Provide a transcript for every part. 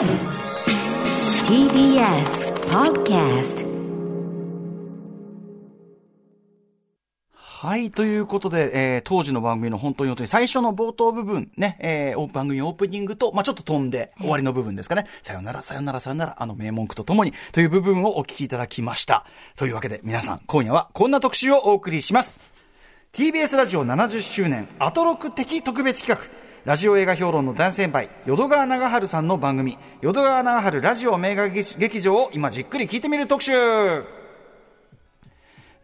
TBS Podcast はい。ということで、えー当時の番組の本当に本当に最初の冒頭部分、ね、えー番組オープニングと、まあちょっと飛んで、終わりの部分ですかね。さよなら、さよなら、さよなら、あの名文句とともに、という部分をお聞きいただきました。というわけで、皆さん、今夜はこんな特集をお送りします。TBS ラジオ70周年、アトロク的特別企画。ラジオ映画評論の大先輩、淀川長春さんの番組、淀川長春ラジオ名画劇場を今じっくり聞いてみる特集。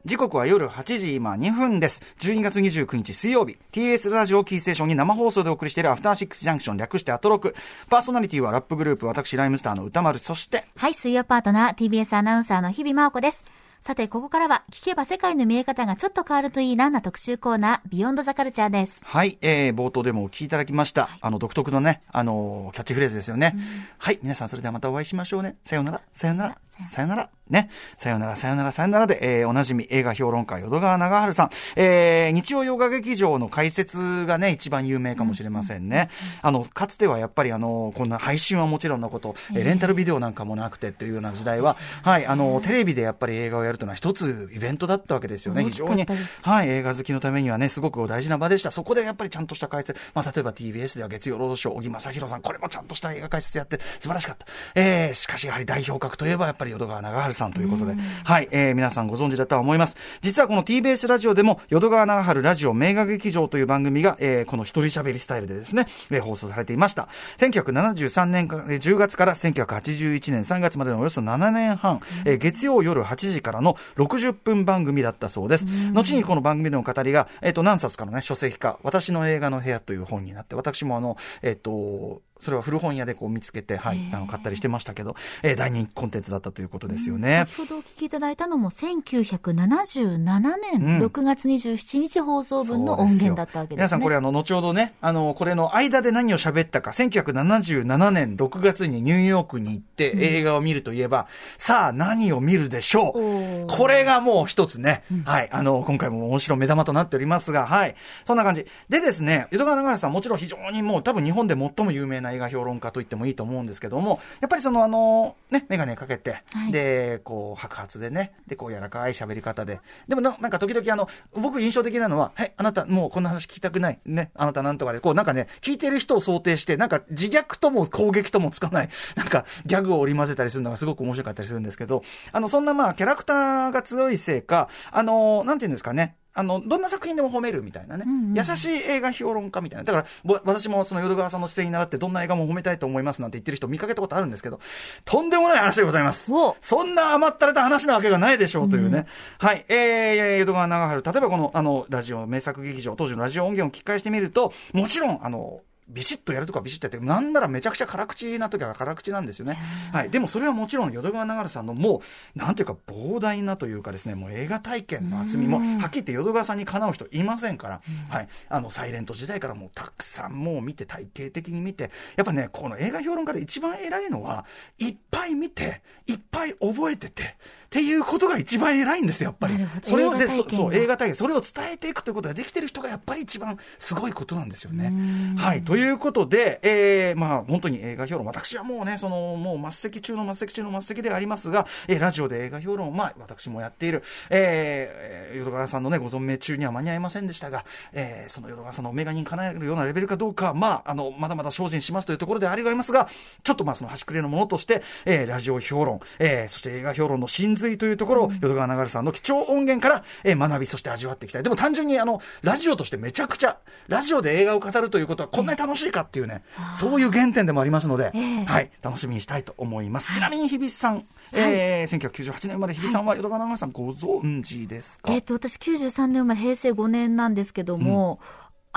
時刻は夜8時今2分です。12月29日水曜日、TBS ラジオキーステーションに生放送でお送りしているアフターシックスジャンクション略してアトロク。パーソナリティはラップグループ、私ライムスターの歌丸、そして、はい、水曜パートナー、TBS アナウンサーの日々真央子です。さて、ここからは、聞けば世界の見え方がちょっと変わるといいな、な特集コーナー、ビヨンドザカルチャーです。はい、えー、冒頭でもお聞きいただきました。あの、独特のね、あのーキャッチフレーズですよね。はい、皆さんそれではまたお会いしましょうね。さようなら、さようなら、さようなら。ね。さようなら、さようなら、さようならで、えー、おなじみ映画評論家、淀川長春さん。えー、日曜洋画劇場の解説がね、一番有名かもしれませんね。あの、かつてはやっぱりあの、こんな配信はもちろんのこと、えーレンタルビデオなんかもなくてっていうような時代は、はい、あの、テレビでやっぱり映画をやるというのは一つイベントだったわけですよね。大非常に。はい、映画好きのためにはね、すごく大事な場でした。そこでやっぱりちゃんとした解説、まあ、例えば TBS では月曜ロードショー、小木正弘さん、これもちゃんとした映画解説やって素晴らしかった。えー、しかしやはり代表格といえばやっぱり淀川長春さんということで、はい、えー、皆さんご存知だとは思います。実はこの TBS ラジオでも、淀川長春ラジオ名画劇場という番組が、えー、この一人喋りスタイルでですね、えー放送されていました。1973年か、えー10月から1981年3月までのおよそ7年半、えー月曜夜8時からの60分番組だったそうです。後にこの番組での語りが、えっ、と、何冊かのね、書籍化、私の映画の部屋という本になって、私もあの、えっ、と、それは古本屋でこう見つけて、はい、あの、買ったりしてましたけど、えー大人気コンテンツだったということですよね。先ほどお聞きいただいたのも、1977年6月27日放送分の音源だったわけですね。皆さんこれあの、後ほどね、あの、これの間で何を喋ったか、1977年6月にニューヨークに行って映画を見るといえば、さあ何を見るでしょう。これがもう一つね、はい、あの、今回も面白い目玉となっておりますが、はい、そんな感じ。でですね、江戸川長春さんもちろん非常にもう多分日本で最も有名な映画評論家と言ってもいいと思うんですけども、やっぱりそのあの、ね、メガネかけて、はい。で、こう、白髪でね、で、こう柔らかい喋り方で、でもななんか時々あの、僕印象的なのは、はい、あなたもうこんな話聞きたくない、ね、あなたなんとかで、こうなんかね、聞いてる人を想定して、なんか自虐とも攻撃ともつかない、なんかギャグを織り交ぜたりするのがすごく面白かったりするんですけど、あの、そんなまあ、キャラクターが強いせいか、あの、なんていうんですかね、あの、どんな作品でも褒めるみたいなね、うんうん優しい映画評論家みたいな。だから、ぼ私もその淀川さんの姿勢に習って、どんな映画も褒めたいと思いますなんて言ってる人見かけたことあるんですけど、とんでもない話でございますお。そんな甘ったれた話なわけがないでしょうというね。はい。えー、淀川長春、例えばこの、あの、ラジオ、名作劇場、当時のラジオ音源を聞き返してみると、もちろん、あの、ビシッとやるとかビシッとやって、なんならめちゃくちゃ辛口な時は辛口なんですよね。はい。でもそれはもちろん淀川長春さんのもう、なんていうか膨大なというかですね、もう映画体験の厚みも、はっきり言って淀川さんにかなう人いませんから、はい。あの、サイレント時代からもうたくさんもう見て、体系的に見て、やっぱね、この映画評論家で一番偉いのは、いっぱい見て、いっぱい覚えてて、っていうことが一番偉いんですよ、やっぱり。それをで、そそう、映画体験、それを伝えていくということができてる人がやっぱり一番すごいことなんですよね。はい。ということで、えー、まあ、本当に映画評論、私はもうね、その、もう末席中の末席中の末席ではありますが、えーラジオで映画評論を、まあ、私もやっている、えー、淀川さんのね、ご存命中には間に合いませんでしたが、えー、その淀川さんのオメガに叶えるようなレベルかどうか、まあ、あの、まだまだ精進しますというところでありますが、ちょっとまあ、その端くれのものとして、えー、ラジオ評論、えー、そして映画評論の真髄というところを、淀川流さんの貴重音源から、えー、学び、そして味わっていきたい。でも単純にあの、ラジオとしてめちゃくちゃ、ラジオで映画を語るということはこんなに楽しいかっていうね、そういう原点でもありますので、ええ。はい、楽しみにしたいと思います。ちなみに日比さん、えー、1998年生まれ日比さんは淀川流さんご存知ですか、えっ、と、私93年生まれ、平成5年なんですけども、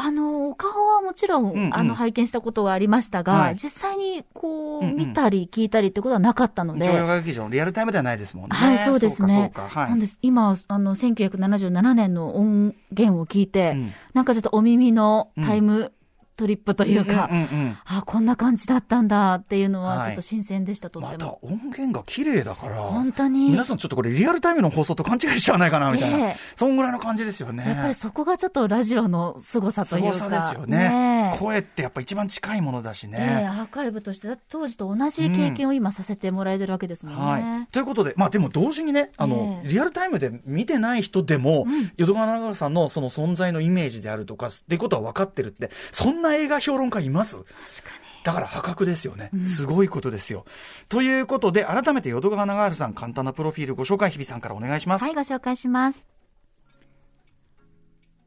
あの、お顔はもちろん、うんうん。あの、拝見したことがありましたが、はい。実際に、こう、うんうん見たり聞いたりってことはなかったので、一応洋画劇場のリアルタイムではないですもんね。はい、そうですね。はい。なんです。今、あの、1977年の音源を聞いて、うん。なんかちょっとお耳のタイムトリップというか、うんうんうんあ、こんな感じだったんだっていうのははいちょっと新鮮でした、とっまたても。音源が綺麗だから。本当に。皆さんちょっとこれリアルタイムの放送と勘違いしちゃわないかなみたいな。ええそんぐらいの感じですよね。やっぱりそこがちょっとラジオの凄さというか。凄さですよね声ってやっぱ一番近いものだしええね。アーカイブとして、当時と同じ経験を今させてもらえてるわけですもんね。はい、ということで、まあ、でも同時にねあの、ええリアルタイムで見てない人でも、淀川長さんのその存在のイメージであるとかっていうことは分かってるってそんな映画評論家います？確かに。だから破格ですよね、すごいことですよ。ということで改めて淀川長春さん簡単なプロフィールご紹介日比さんからお願いします。はい、ご紹介します。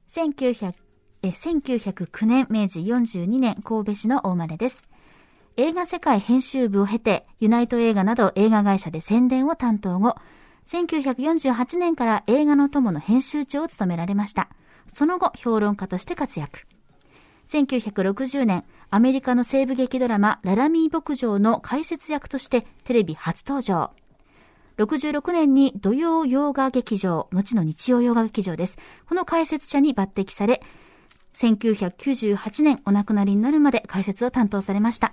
1900え1909年、明治42年、神戸市のお生まれです。映画世界編集部を経て、ユナイト映画など映画会社で宣伝を担当後、1948年から映画の友の編集長を務められました。その後、評論家として活躍。1960年、アメリカの西部劇ドラマ、ララミー牧場の解説役としてテレビ初登場。66年に土曜洋画劇場、後の日曜洋画劇場です。この解説者に抜擢され、1998年お亡くなりになるまで解説を担当されました。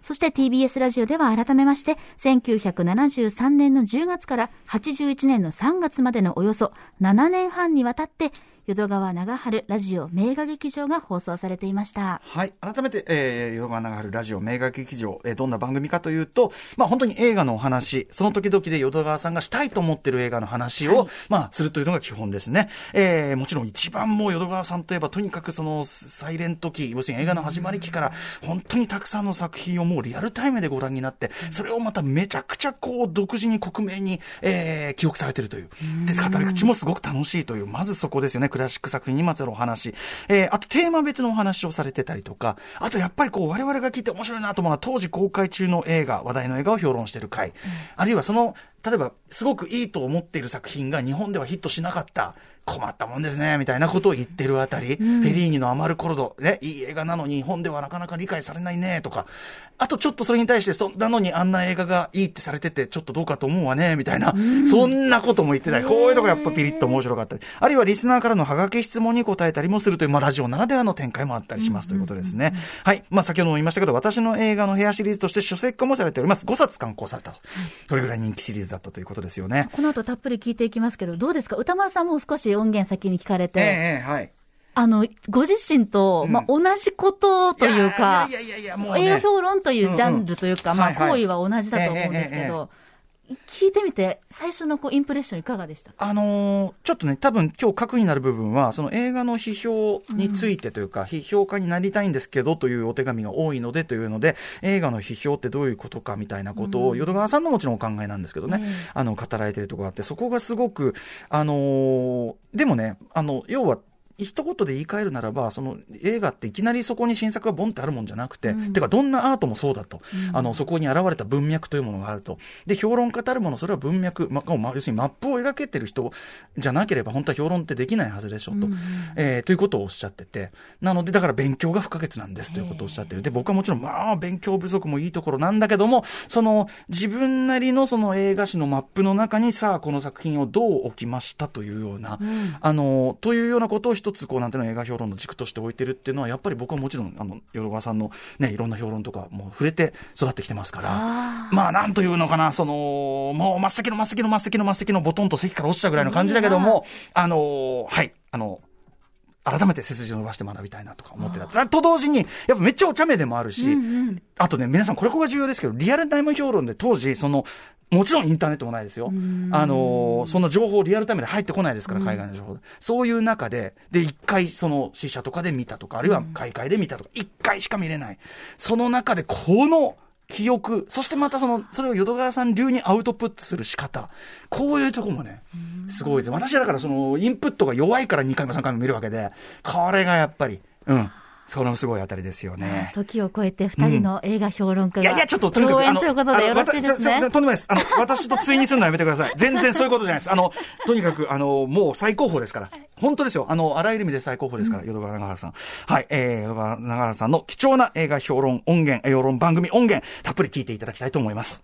そして TBS ラジオでは改めまして、1973年の10月から81年の3月までのおよそ7年半にわたって、淀川長春ラジオ名画劇場が放送されていました。はい。改めて、えー、淀川長春ラジオ名画劇場、えー、どんな番組かというと、まあ本当に映画のお話、その時々で淀川さんがしたいと思ってる映画の話を、まあするというのが基本ですね。えー、もちろん一番もう淀川さんといえば、とにかくそのサイレント期、要するに映画の始まり期から、本当にたくさんの作品をもうリアルタイムでご覧になって、それをまためちゃくちゃこう独自に克明に、えー、記憶されてるという。で、語り口もすごく楽しいという、まずそこですよね。クラシック作品にまつわるお話。えー、あとテーマ別のお話をされてたりとか、あとやっぱりこう我々が聞いて面白いなと思うのは当時公開中の映画、話題の映画を評論してる回。あるいはその、例えばすごくいいと思っている作品が日本ではヒットしなかった。困ったもんですね、みたいなことを言ってるあたり、フェリーニのアマルコルド、ね、いい映画なのに日本ではなかなか理解されないね、とか、あとちょっとそれに対して、そんなのにあんな映画がいいってされてて、ちょっとどうかと思うわね、みたいな、そんなことも言ってたり、こういうとこやっぱピリッと面白かったり、あるいはリスナーからのハガキ質問に答えたりもするという、まあラジオならではの展開もあったりしますということですね。はい。まあ先ほども言いましたけど、私の映画の部屋シリーズとして書籍化もされております。5冊刊行された。それぐらい人気シリーズだったということですよね。この後たっぷり聞いていきますけど、どうですか？歌丸さんも少し音源先に聞かれて。ええはい。あの、ご自身と、うんまあ、同じことというか、いやいやいやもうね。映画評論というジャンルというか、まあ、行為は同じだと思うんですけど、聞いてみて、最初のこうインプレッションいかがでした？あのーちょっとね、多分今日核になる部分は、その映画の批評についてというか、批評家になりたいんですけどというお手紙が多いのでというので、映画の批評ってどういうことかみたいなことを、淀川さんのもちろんお考えなんですけどね、ええ。あの、語られてるところがあって、そこがすごく、あのーでもね、あの、要は、一言で言い換えるならば、その映画っていきなりそこに新作がボンってあるもんじゃなくて、てかどんなアートもそうだと、あの、そこに現れた文脈というものがあると。で、評論家たるもの、それは文脈、ま、ま要するにマップを描けてる人じゃなければ、本当は評論ってできないはずでしょと、えーということをおっしゃってて、なので、だから勉強が不可欠なんですということをおっしゃってる。で、僕はもちろん、まあ、勉強不足もいいところなんだけども、その、自分なりのその映画史のマップの中に、さあ、この作品をどう置きましたというような、あの、というようなことを一つ、こう、なんていうの、映画評論の軸として置いてるっていうのは、やっぱり僕はもちろん、あの、淀川さんのね、いろんな評論とか、もう触れて育ってきてますから、まあ、なんというのかな、その、もう、真っ先の真っ先の真っ先の真っ先のボトンと席から落ちたぐらいの感じだけども、あの、はい、あの、改めて背筋を伸ばして学びたいなとか思ってた。と同時に、やっぱめっちゃお茶目でもあるし、あとね、皆さんこれここが重要ですけど、リアルタイム評論で当時、その、もちろんインターネットもないですよ。あの、そんな情報リアルタイムで入ってこないですから、海外の情報。そういう中で、で、一回その試写とかで見たとか、あるいは開会で見たとか、一回しか見れない。その中で、この、記憶、そしてまたその、それを淀川さん流にアウトプットする仕方。こういうとこもね、すごいです。私はだからその、インプットが弱いから2回も3回も見るわけで、これがやっぱり、うん。それもすごいあたりですよね。時を超えて二人の映画評論家が、いやいや、ちょっととにかく、共演ということでよろしいですん。とんでもないです。あの、私と対にするのやめてください。全然そういうことじゃないです。あの、とにかく、あの、もう最高峰ですから。本当ですよ。あの、あらゆる意味で最高峰ですから、淀川長原さん。はい、えー、淀川長原さんの貴重な映画評論音源、評論番組音源、たっぷり聞いていただきたいと思います。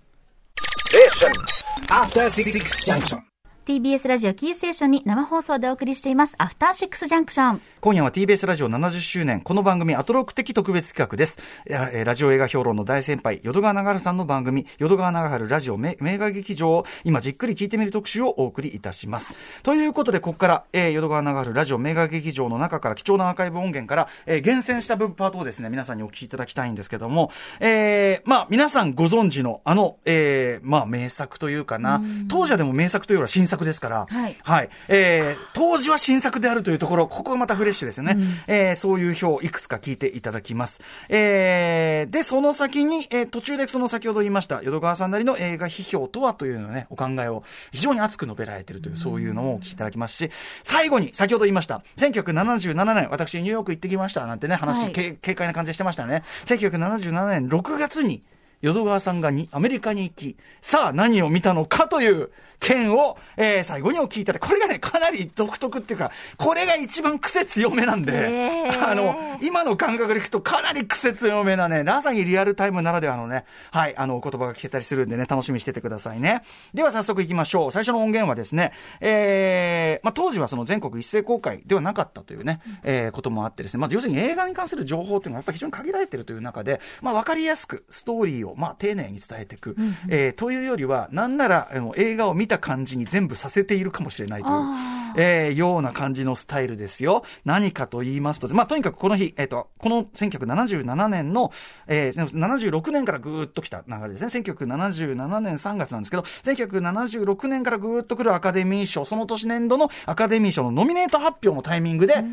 After Six Junction. TBS ラジオキーステーションに生放送でお送りしています、アフターシックスジャンクション。今夜は TBS ラジオ70周年、この番組アトロック的特別企画です。えーラジオ映画評論の大先輩、淀川長春さんの番組、淀川長春ラジオ名名画劇場を今じっくり聞いてみる特集をお送りいたします。ということで、ここから、えー、淀川長春ラジオ名画劇場の中から貴重なアーカイブ音源から、えー厳選した部分パートをですね、皆さんにお聞きいただきたいんですけども、えーまあ、皆さんご存知の、あの、えーまあ、名作というかな、当時はでも名作というよりは新作ですから、はいはい。えー、当時は新作であるというところ、ここがまたフレッシュですよね。えーそういう表をいくつか聞いていただきます。えー、で、その先に、えー途中でその先ほど言いました、淀川さんなりの映画批評とはというのをね、お考えを非常に熱く述べられているという、そういうのもお聞きいただきますし、最後に、先ほど言いました、1977年、私ニューヨーク行ってきましたなんてね、話、はいけ軽快な感じでしてましたね。1977年6月に、淀川さんがにアメリカに行き、さあ何を見たのかという件を、えー最後にお聞きいただこれがね、かなり独特っていうか、これが一番癖強めなんで、あの、今の感覚でいくとかなり癖強めなね、まさにリアルタイムならではのね、はい、あの、お言葉が聞けたりするんでね、楽しみにしててくださいね。では早速行きましょう。最初の音源はですね、えー、まあ、当時はその全国一斉公開ではなかったというね、えーこともあってですね、まあ、要するに映画に関する情報っていうのはやっぱり非常に限られてるという中で、まあ、わかりやすくストーリーを、まあ、丁寧に伝えていく、えーというよりは、なんなら、あの映画を見た感じに全部させているかもしれないという、えーような感じのスタイルですよ。何かと言いますと、まあ、とにかくこの日、えっ、と、この1977年の、えー、76年からぐーっと来た流れですね。1977年3月なんですけど、1976年からぐーっと来るアカデミー賞、その年年度のアカデミー賞のノミネート発表のタイミングで、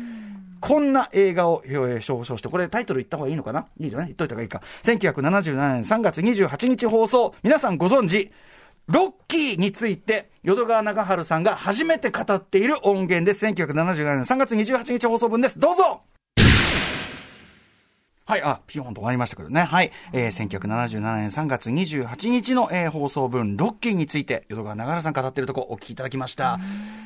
こんな映画をえー表彰して、これタイトル言った方がいいのかな？いいよね言っといた方がいいか。1977年3月28日放送、皆さんご存知、ロッキーについて、淀川長春さんが初めて語っている音源です。1977年3月28日放送分です。どうぞはい、あ、ピヨーンと終わりましたけどね。はい。えー、1977年3月28日の、えー放送分、ロッキーについて、淀川長原さん語ってるとこお聞きいただきました。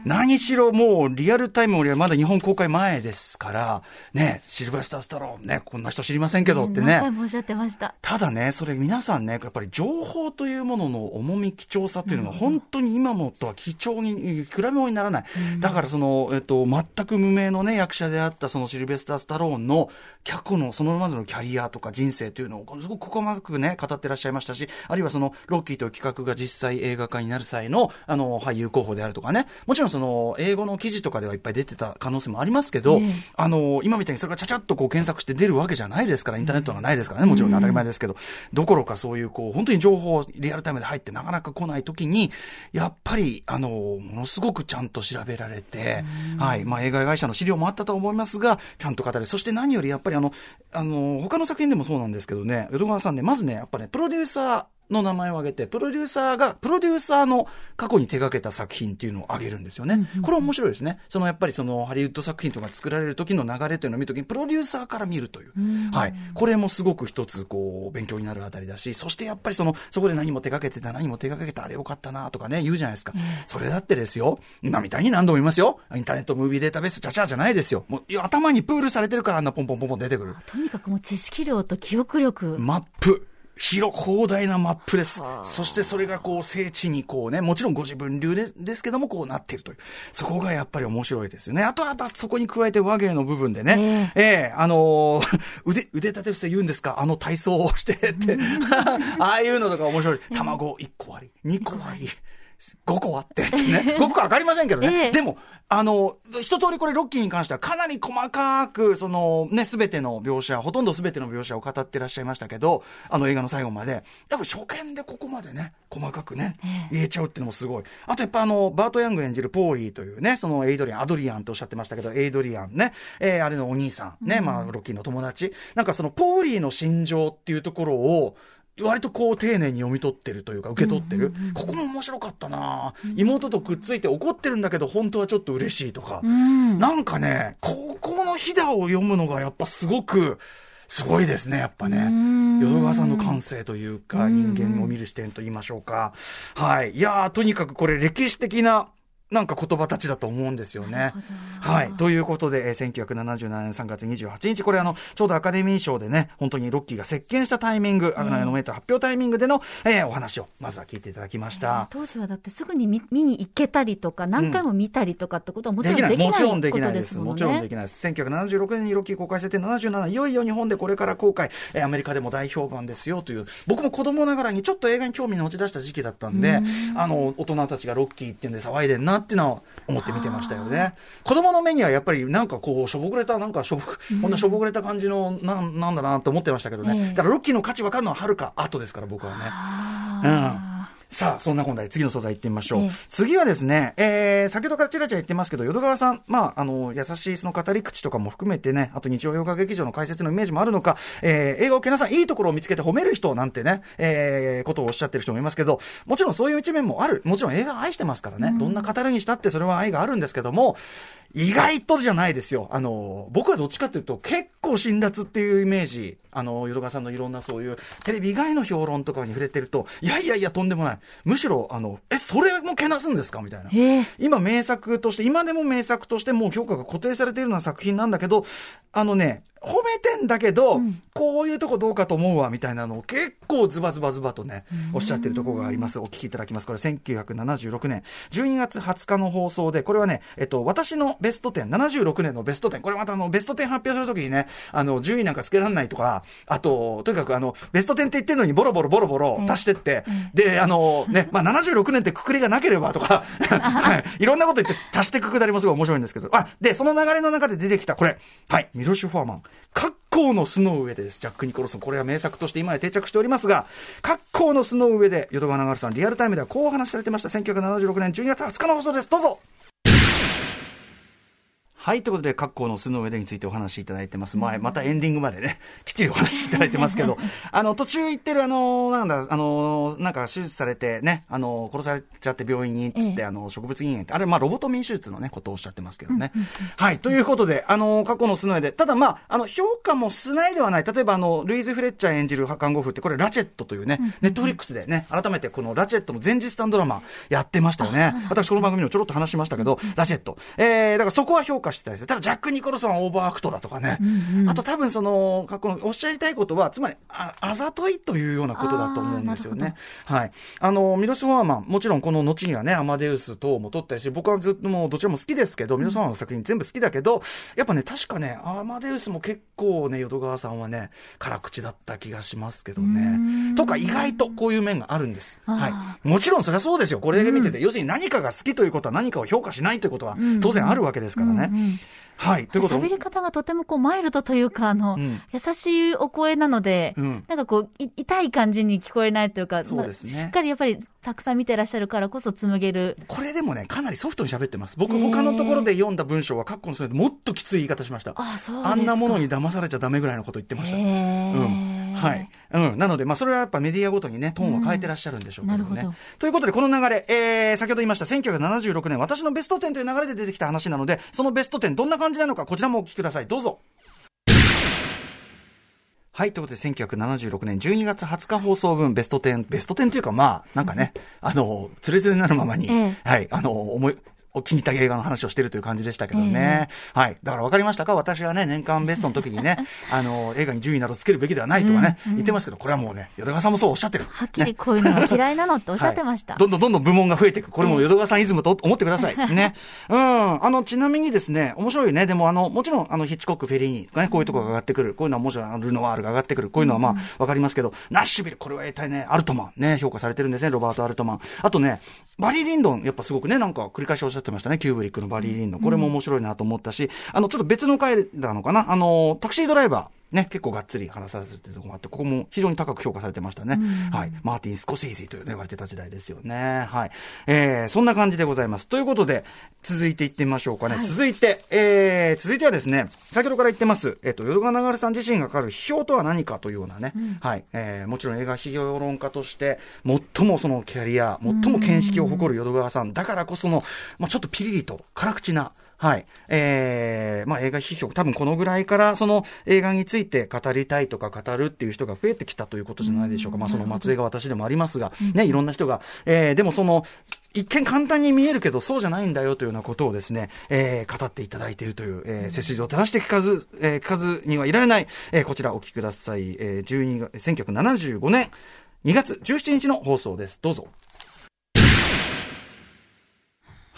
何しろもう、リアルタイムよりはまだ日本公開前ですから、ね、シルバースター・スタローンね、こんな人知りませんけどってね。何回もおっしゃってました。ただね、それ皆さんね、やっぱり情報というものの重み、貴重さというのが本当に今のとは貴重に、比べ物にならない。だからその、えっと、全く無名のね、役者であったそのシルベスター・スタローンの過去のそのまでのキャリアとか人生というのをすごく細かくね、語ってらっしゃいましたし、あるいはその、ロッキーという企画が実際映画化になる際の、あの、俳優候補であるとかね、もちろんその、英語の記事とかではいっぱい出てた可能性もありますけど、ええ。あの、今みたいにそれがちゃちゃっとこう検索して出るわけじゃないですから、インターネットがないですからね、もちろん当たり前ですけど、どころかそういうこう、本当に情報リアルタイムで入ってなかなか来ない時に、やっぱり、あの、ものすごくちゃんと調べられて、はい、まあ映画会社の資料もあったと思いますが、ちゃんと語れ、そして何よりやっぱりあの、あの、他の作品でもそうなんですけどね、淀川さんね、まずね、やっぱね、プロデューサー、の名前を挙げて、プロデューサーが、プロデューサーの過去に手掛けた作品っていうのを挙げるんですよね。これ面白いですね。そのやっぱりそのハリウッド作品とか作られる時の流れというのを見るときに、プロデューサーから見るという。はい。これもすごく一つ、こう、勉強になるあたりだし、そしてやっぱりその、そこで何も手掛けてた、何も手掛けてた、あれよかったなとかね、言うじゃないですか。それだってですよ、今みたいに何度も言いますよ。インターネットムービーデータベース、チャチャじゃないですよ。もう、頭にプールされてるからあんなポンポンポンポン出てくる。とにかくもう知識量と記憶力。マップ。広、広大なマップです。そしてそれがこう、聖地にこうね、もちろんご自分流でですけども、こうなっているという。そこがやっぱり面白いですよね。あとはそこに加えて和芸の部分でね、ええあのー 腕、腕立て伏せ言うんですか？あの体操をしてって。ああいうのとか面白い。卵1個割り、2個割り。5個あってってね。5個わかりませんけどね。ええでも、あの、一通りこれロッキーに関してはかなり細かく、そのね、すべての描写、ほとんどすべての描写を語ってらっしゃいましたけど、あの映画の最後まで、やっぱ初見でここまでね、細かくね、言えちゃうっていうのもすごい。あとやっぱあの、バート・ヤング演じるポーリーというね、そのエイドリアン、アドリアンとおっしゃってましたけど、エイドリアンね、えーあれのお兄さん、ね、まあ、ロッキーの友達。なんかそのポーリーの心情っていうところを、割とこう丁寧に読み取ってるというか受け取ってる。ここも面白かったな妹とくっついて怒ってるんだけど本当はちょっと嬉しいとか。なんかね、ここのひだを読むのがやっぱすごく、すごいですね、やっぱね。淀川さんの感性というか、人間を見る視点と言いましょうか。はい。いやー、とにかくこれ歴史的ななんか言葉たちだと思うんですよね。はい。ということで、えー、1977年3月28日、これあの、ちょうどアカデミー賞でね、本当にロッキーが席巻したタイミング、アナノメーター発表タイミングでの、えー、お話を、まずは聞いていただきました。当時はだってすぐに見見に行けたりとか、何回も見たりとかってことはもちろんできない、うん、もちろんできないです。もちろんできないです。1976年にロッキー公開されて、77、いよいよ日本でこれから公開、えー、アメリカでも大評判ですよという、僕も子供ながらにちょっと映画に興味の持ち出した時期だったんで、あの、大人たちがロッキーっていうんで騒いでんなっていうのは思って見てましたよね。子供の目にはやっぱりなんかこう、しょぼくれた、なんかしょぼく、こんなしょぼくれた感じの、ななんだなと思ってましたけどね。だからロッキーの価値分かるのははるか後ですから、僕はね。うん。さあ、そんな今度で次の素材いってみましょう。え次はですね、えー、先ほどからちらちら言ってますけど、淀川さん、まあ、あの、優しいその語り口とかも含めてね、あと日曜洋画劇場の解説のイメージもあるのか、えー、映画をけなさん、いいところを見つけて褒める人なんてね、えー、ことをおっしゃってる人もいますけど、もちろんそういう一面もある。もちろん映画愛してますからね、うん、どんな語るにしたってそれは愛があるんですけども、意外とじゃないですよ。あの、僕はどっちかというと、結構辛辣っていうイメージ、あの、淀川さんのいろんなそういう、テレビ以外の評論とかに触れてると、いやいやいや、とんでもない。むしろ、あの、え、それもけなすんですか？みたいな。今、名作として、今でも名作としてもう評価が固定されているような作品なんだけど、あのね、褒めてんだけど、うん、こういうとこどうかと思うわ、みたいなのを結構ズバズバズバとね、おっしゃってるところがあります。お聞きいただきます。これ1976年、12月20日の放送で、これはね、えっと、私のベスト10、76年のベスト10、これまたあの、ベスト10発表するときにね、あの、順位なんかつけられないとか、あと、とにかくあの、ベスト10って言ってるのにボロボロボロボロ足してって、うん、で、あの、ね、まあ76年ってくくりがなければとか、はい、いろんなこと言って足してくくだりもすごい面白いんですけど、あ、で、その流れの中で出てきた、これ、はい、ミロシュ・フォーマン。格好の巣の上でです。ジャック・ニコルソン。これは名作として今や定着しておりますが、格好の巣の上で、淀川流さん、リアルタイムではこう話されてました。1976年12月20日の放送です。どうぞはい、ということで、各校の巣の上でについてお話しいただいてます。前、またエンディングまでね、きっちりお話しいただいてますけど、あの、途中行ってる、あの、なんだ、あの、なんか手術されてね、あの、殺されちゃって病院に、つって、あの、植物禁煙って、あれ、まあ、ロボトミー手術のね、ことをおっしゃってますけどね。はい、ということで、あの、過去の巣の上で、ただまあ、あの、評価もしないではない。例えば、あの、ルイズ・フレッチャー演じる看護婦って、これ、ラチェットというね、ネットフリックスでね、改めてこのラチェットの前日短ドラマやってましたよね。私、この番組にもちょろっと話しましたけど、ラチェット。えー、だからそこは評価してたりする。ただ、ジャックニコルソンはオーバーアクトだとかね、うんうん、あと多分その、彼のおっしゃりたいことは、つまりあ、あざといというようなことだと思うんですよね。はい。あの、ミロス・フォーマン、もちろんこの後にはね、アマデウス等も撮ったりし、僕はずっともうどちらも好きですけど、ミロス・フォーマンの作品全部好きだけど、やっぱね、確かね、アマデウスも結構ね、淀川さんはね、辛口だった気がしますけどね。とか、意外とこういう面があるんです。はい。もちろんそれはそうですよ。これだけ見てて、うん、要するに何かが好きということは何かを評価しないということは当然あるわけですからね。はい。ということ喋り方がとてもこう、マイルドというか、あの、うん、優しいお声なので、うん、なんかこう、痛い感じに聞こえないというか、そうですね。しっかりやっぱり、たくさん見てらっしゃるからこそ紡げる。これでもね、かなりソフトに喋ってます。僕、他のところで読んだ文章は、括弧のそれでもっときつい言い方しました。あ、そうあんなものに騙されちゃダメぐらいのこと言ってました。うん。はい。うん。なので、まあ、それはやっぱメディアごとにね、トーンを変えてらっしゃるんでしょうけどね。うん、ど。ということで、この流れ、えー、先ほど言いました、1976年、私のベスト10という流れで出てきた話なので、そのベスト10、どんな感じなのか、こちらもお聞きください。どうぞ。はい。ということで、1976年12月20日放送分、ベスト10、ベスト10というか、まあ、なんかね、あの、つれづれになるままに、はい、あの、思い、お気に入った映画の話をしてるという感じでしたけどね。えー、はい。だから分かりましたか？私はね、年間ベストの時にね、あの、映画に順位などつけるべきではないとかね、うんうん、言ってますけど、これはもうね、淀川さんもそうおっしゃってる。はっきりこういうのが嫌いなの？っておっしゃってました。はい、どんどんどんどん部門が増えていく。これも淀川さんイズムと思ってください。ね。うん。あの、ちなみにですね、面白いね。でも、あの、もちろん、あの、ヒッチコック、フェリーニとかね、こういうところが上がってくる。こういうのはもちろん、ルノワールが上がってくる。こういうのはまあ、わかりますけど、ナッシュビル、これは一体ね、アルトマン、ね、評価されてるんですね、ロバート・アルトマン。あとね、バリー・リンドン、やっぱすごくね、なんか繰り返しおっしゃってましたね、キューブリックのバリー・リンドン。これも面白いなと思ったし、あの、ちょっと別の回なのかな、あの、タクシードライバー。ね、結構がっつり話させてるところがあって、ここも非常に高く評価されてましたね。うん、はい。マーティン・スコシージという、ね、言われてた時代ですよね。はい。えー、そんな感じでございます。ということで、続いていってみましょうかね。はい、続いて、えー、続いてはですね、先ほどから言ってます、えっ、ー、と、淀川流さん自身が書かる批評とは何かというようなね、うん、はい。えー、もちろん映画批評論家として、最もそのキャリア、最も見識を誇る淀川さんだからこその、まあちょっとピリリと辛口な、はい。えー、まあ映画批評、多分このぐらいからその映画について語りたいとか語るっていう人が増えてきたということじゃないでしょうか。まあその松江が私でもありますが、ね、いろんな人が、えー、でもその、一見簡単に見えるけど、そうじゃないんだよというようなことをですね、えー、語っていただいているという、えー、背筋を正して聞かず、えー、聞かずにはいられない、えー、こちらお聞きください。えー、12 1975年2月17日の放送です。どうぞ。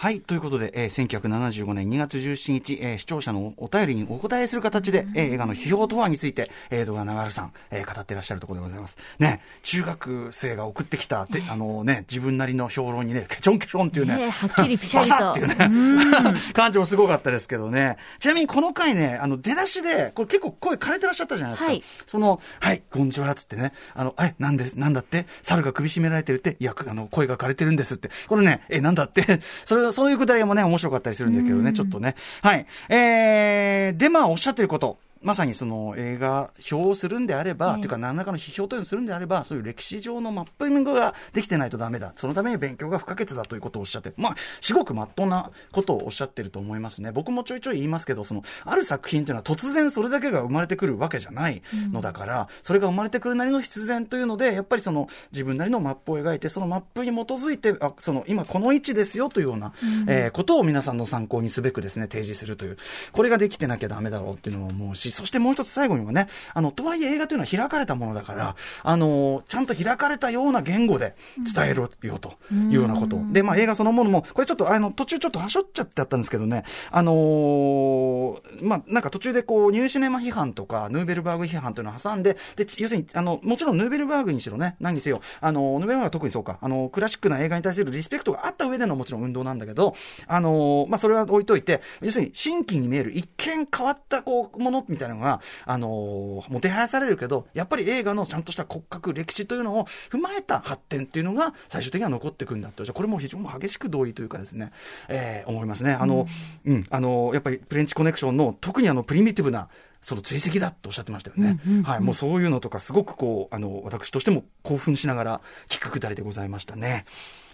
はい。ということで、えー、1975年2月17日、えー、視聴者のお便りにお答えする形で、えー、映画の批評とはについて、えー、動画長原さん、えー、語っていらっしゃるところでございます。ね、中学生が送ってきた、で、あのね、自分なりの評論にね、ケチョンケチョンっていうね、ねはっきりピシャリと。っていうね、感情もすごかったですけどね。ちなみにこの回ね、あの、出だしで、これ結構声枯れてらっしゃったじゃないですか。はい、その、はい、こんにちは、つってね、あの、え、なんです、なんだって、猿が首絞められてるって、いや、あの、声が枯れてるんですって。これね、え、なんだって、それ、そういうくだりもね、面白かったりするんですけどね、ちょっとね。はい。えー、で、まあ、おっしゃってること。まさにその映画表をするんであれば、というか何らかの批評というのをするんであれば、そういう歴史上のマッピングができてないとダメだ。そのために勉強が不可欠だということをおっしゃって、まあ、至極まっとうなことをおっしゃってると思いますね。僕もちょいちょい言いますけど、その、ある作品というのは突然それだけが生まれてくるわけじゃないのだから、うん、それが生まれてくるなりの必然というので、やっぱりその、自分なりのマップを描いて、そのマップに基づいて、あ、その、今この位置ですよというような、うん、えー、ことを皆さんの参考にすべくですね、提示するという。これができてなきゃダメだろうっていうのを思うし、そしてもう一つ最後後にもね、あの、とはいえ映画というのは開かれたものだから、あの、ちゃんと開かれたような言語で伝えろよというようなこと。で、まあ映画そのものも、これちょっとあの、途中ちょっとはしょっちゃってあったんですけどね、あのー、まあなんか途中でこう、ニューシネマ批判とか、ヌーベルバーグ批判というのを挟んで、で、要するに、あの、もちろんヌーベルバーグにしろね、何にせよ、あの、ヌーベルバーグは特にそうか、あの、クラシックな映画に対するリスペクトがあった上でのもちろん運動なんだけど、あのー、まあそれは置いといて、要するに、新規に見える一見変わったこう、ものみたいなのが、あのー、手配されるけど、やっぱり映画のちゃんとした骨格、歴史というのを踏まえた発展っていうのが最終的には残っていくんだと。じゃこれも非常に激しく同意というかですね、えー、思いますね。あの、うん、うん、あの、やっぱりプレンチコネクションの特にあの、プリミティブなその追跡だとおっしゃってましたよね。うんうんうん、はい。もうそういうのとか、すごくこう、あの、私としても興奮しながら聞くくだりでございましたね。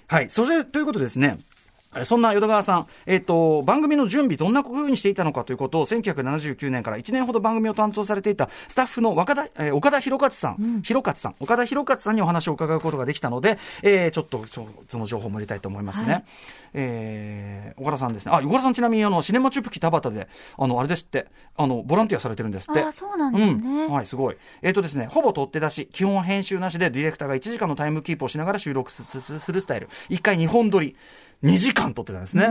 はい。そして、ということですね。そんな淀川さん、えっ、ー、と、番組の準備どんなふうにしていたのかということを、1979年から1年ほど番組を担当されていたスタッフの若田、えー、岡田博勝さん、うん、博勝さん、岡田博勝さんにお話を伺うことができたので、えー、ちょっとその情報も入れたいと思いますね。はい、えー、岡田さんですね。あ、岡田さんちなみに、あの、シネマチュプキ田畑で、あの、あれですって、あの、ボランティアされてるんですって。あ、そうなんですね。うん、はい、すごい。えっ、ー、とですね、ほぼ取って出し、基本は編集なしで、ディレクターが1時間のタイムキープをしながら収録するスタイル。1回2本撮り。2時間撮ってたんですね。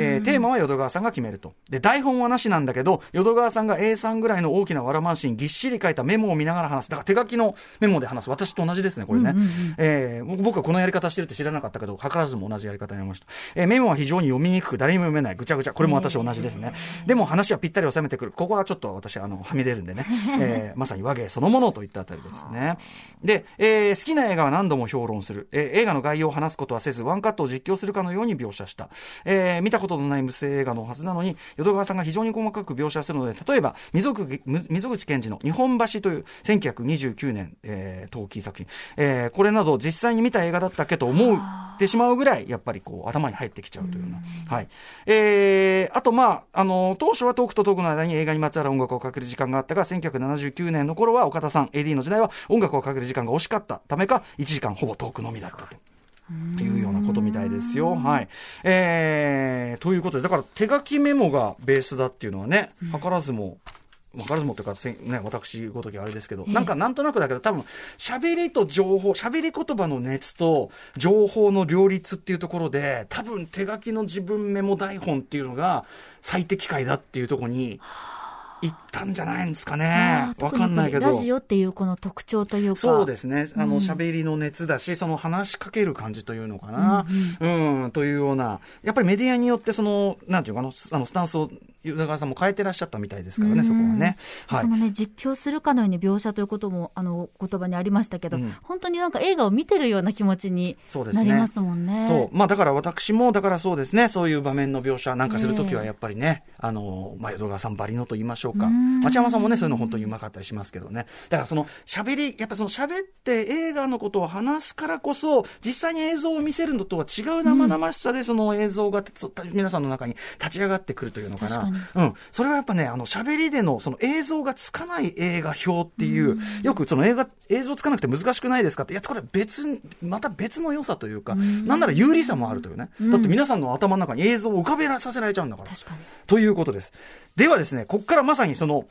えー、テーマは淀川さんが決めると。で、台本はなしなんだけど、淀川さんが A3 ぐらいの大きなわらまんしにぎっしり書いたメモを見ながら話す。だから手書きのメモで話す。私と同じですね、これね。えー、僕はこのやり方してるって知らなかったけど、図らずも同じやり方になりました。えー、メモは非常に読みにくく、誰にも読めない。ぐちゃぐちゃ。これも私同じですね。でも話はぴったり収めてくる。ここはちょっと私、あの、はみ出るんでね。えー、まさに和芸そのものといったあたりですね。で、えー、好きな映画は何度も評論する。えー、映画の概要を話すことはせず、ワンカットを実況するかのように描写した。えー、見たことのない無声映画のはずなのに、淀川さんが非常に細かく描写するので、例えば、溝口健二の日本橋という1929年、えー、陶器作品、えー、これなど実際に見た映画だったっけと思ってしまうぐらい、やっぱりこう、頭に入ってきちゃうというような。はい。えー、あと、まあ、あの、当初はトークとトークの間に映画にまつわる音楽をかける時間があったが、1979年の頃は岡田さん、AD の時代は音楽をかける時間が惜しかったためか、1時間ほぼトークのみだったと。いうようなことみたいですよ。はい。えー、ということで、だから手書きメモがベースだっていうのはね、図らずも、わからずもというか、ね、私ごときあれですけど、なんかなんとなくだけど、多分、喋りと情報、喋り言葉の熱と情報の両立っていうところで、多分手書きの自分メモ台本っていうのが最適解だっていうところに、行ったんじゃないんですかね。わかんないけど。ラジオっていうこの特徴というか。そうですね。あの、喋、うん、りの熱だし、その話しかける感じというのかな。うん、うん、うん、というような、やっぱりメディアによってその、なんていうかな、あの、スタンスを淀川さんも変えてらっしゃったみたいですからね、そこはね。はいこ。のね、実況するかのように描写ということも、あの、言葉にありましたけど、うん本当になんか映画を見てるような気持ちにそうですねなりますもんね。そう。まあだから私も、だからそうですね、そういう場面の描写なんかするときはやっぱりね、あの、まあ、淀川さんばりのと言いましょうか。うん町山さんもね、そういうの本当にうまかったりしますけどね。だからその喋り、やっぱその喋って映画のことを話すからこそ、実際に映像を見せるのとは違う生々しさでその映像が、そ皆さんの中に立ち上がってくるというのかな。うん。それはやっぱね、あの、喋りでのその映像がつかない映画表っていう、よくその映画、映像つかなくて難しくないですかって、いや、これ別に、また別の良さというか、なんなら有利さもあるというね。だって皆さんの頭の中に映像を浮かべさせられちゃうんだから。ということです。ではですね、ここからまさにその、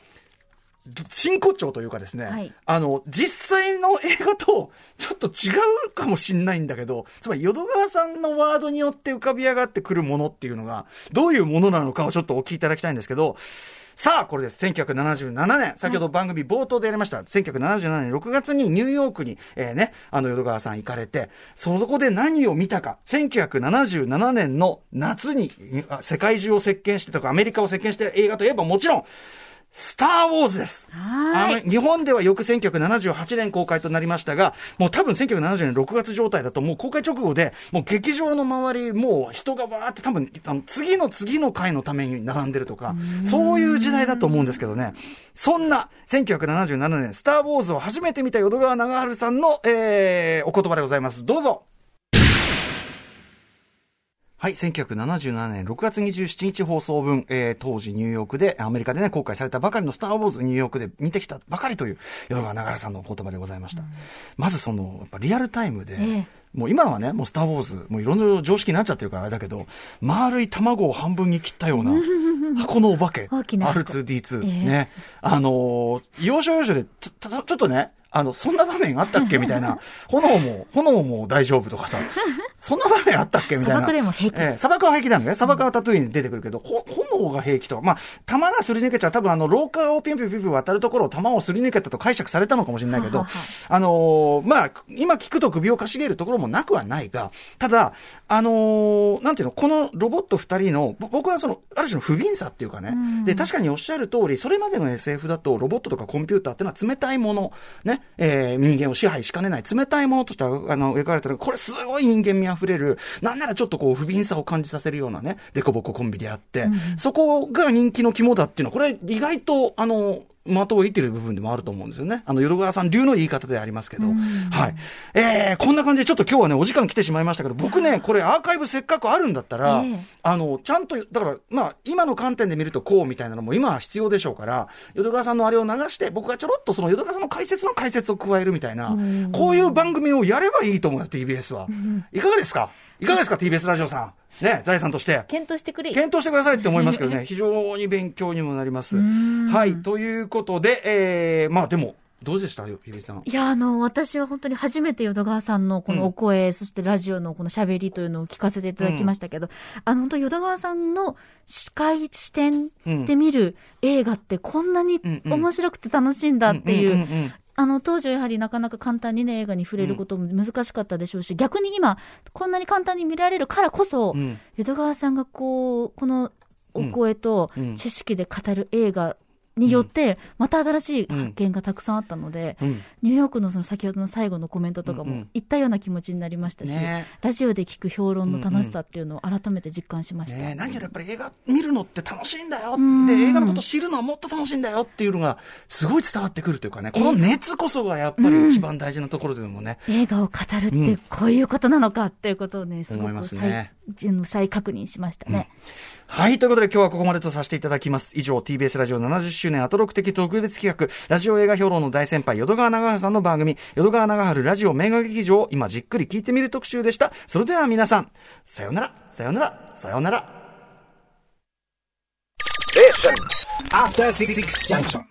真骨頂というかですね、はいあの、実際の映画とちょっと違うかもしんないんだけど、つまり淀川さんのワードによって浮かび上がってくるものっていうのが、どういうものなのかをちょっとお聞きいただきたいんですけど、さあ、これです。1977年。先ほど番組冒頭でやりました。1977年6月にニューヨークに、えーね、あの、淀川さん行かれて、そこで何を見たか。1977年の夏に、あ世界中を席巻してとか、アメリカを席巻してる映画といえばもちろん、スター・ウォーズです。はいあの日本では翌1978年公開となりましたが、もう多分1970年6月状態だと、もう公開直後で、もう劇場の周り、もう人がわーって多分、あの次の次の回のために並んでるとか、そういう時代だと思うんですけどね。そんな1977年、スター・ウォーズを初めて見た淀川長春さんの、えー、お言葉でございます。どうぞ。はい、1977年6月27日放送分、えー、当時ニューヨークで、アメリカでね、公開されたばかりのスター・ウォーズニューヨークで見てきたばかりという、淀川長原さんのお言葉でございました。まずその、やっぱリアルタイムで、ええもう今はね、もうスター・ウォーズ、もういろんな常識になっちゃってるからあれだけど、丸い卵を半分に切ったような、箱のお化け、大きな箱 R2D2、ええね。あのー要所要所で、ちょちょっとね、あの、そんな場面あったっけ？みたいな。炎も、炎も大丈夫とかさ。そんな場面あったっけ？みたいな。砂漠でも平気ええ砂漠は平気なんだね。砂漠はタトゥーに出てくるけど、ほ炎が平気とか。まあ、弾がすり抜けちゃう。多分あの、廊下をピンピンピンピン渡るところを弾をすり抜けたと解釈されたのかもしれないけど、あのーまあ、今聞くと首をかしげるところもなくはないが、ただ、あのーなんていうの、このロボット二人の、ぼ僕はその、ある種の不憫さっていうかね、で、確かにおっしゃる通り、それまでの SF だと、ロボットとかコンピューターっていうのは冷たいもの、ね、えー人間を支配しかねない冷たいものとしては、あの、描かれてる、これすごい人間味あふれる、なんならちょっとこう、不憫さを感じさせるようなね、デコボココンビであって、そこが人気の肝だっていうのは、これ意外と、あの、的を得てる部分でもあると思うんですよね。あの、淀川さん流の言い方でありますけど。はい。えー、こんな感じでちょっと今日はね、お時間来てしまいましたけど、僕ね、これアーカイブせっかくあるんだったら、ええあの、ちゃんと、だから、まあ、今の観点で見るとこうみたいなのも今は必要でしょうから、淀川さんのあれを流して、僕がちょろっとその淀川さんの解説の解説を加えるみたいな、こういう番組をやればいいと思います、TBS は。いかがですか？いかがですか、TBS ラジオさん？ね、財産として。検討してくれ。検討してくださいって思いますけどね、非常に勉強にもなります。はい、ということで、えー、まあでも、どうでした？ゆゆりさん。いや、あの、私は本当に初めて淀川さんのこのお声、そしてラジオのこの喋りというのを聞かせていただきましたけど、あの、本当淀川さんの視界、視点で見る映画ってこんなにうんうん面白くて楽しいんだっていう、んんんあの、当時はやはりなかなか簡単にね、映画に触れることも難しかったでしょうし、逆に今、こんなに簡単に見られるからこそ、うん。淀川さんがこう、このお声とうん。知識で語る映画によって、また新しい発見がたくさんあったので、うん。ニューヨークのその先ほどの最後のコメントとかうんうん。も言ったような気持ちになりましたし、ねラジオで聞く評論の楽しさっていうのを改めて実感しました。ねえ。何よりやっぱり映画見るのって楽しいんだよん。で、映画のこと知るのはもっと楽しいんだよっていうのが、すごい伝わってくるというかね、この熱こそがやっぱり一番大事なところというのもね、映画を語るってこういうことなのかっていうことをね、すごく再,、ね再確認しましたね。はい。ということで今日はここまでとさせていただきます。以上、TBS ラジオ70周年アトロク的特別企画、ラジオ映画評論の大先輩、淀川長春さんの番組、淀川長春ラジオ名画劇場を今じっくり聞いてみる特集でした。それでは皆さん、さよなら、さよなら、さよなら。After 66 Junction.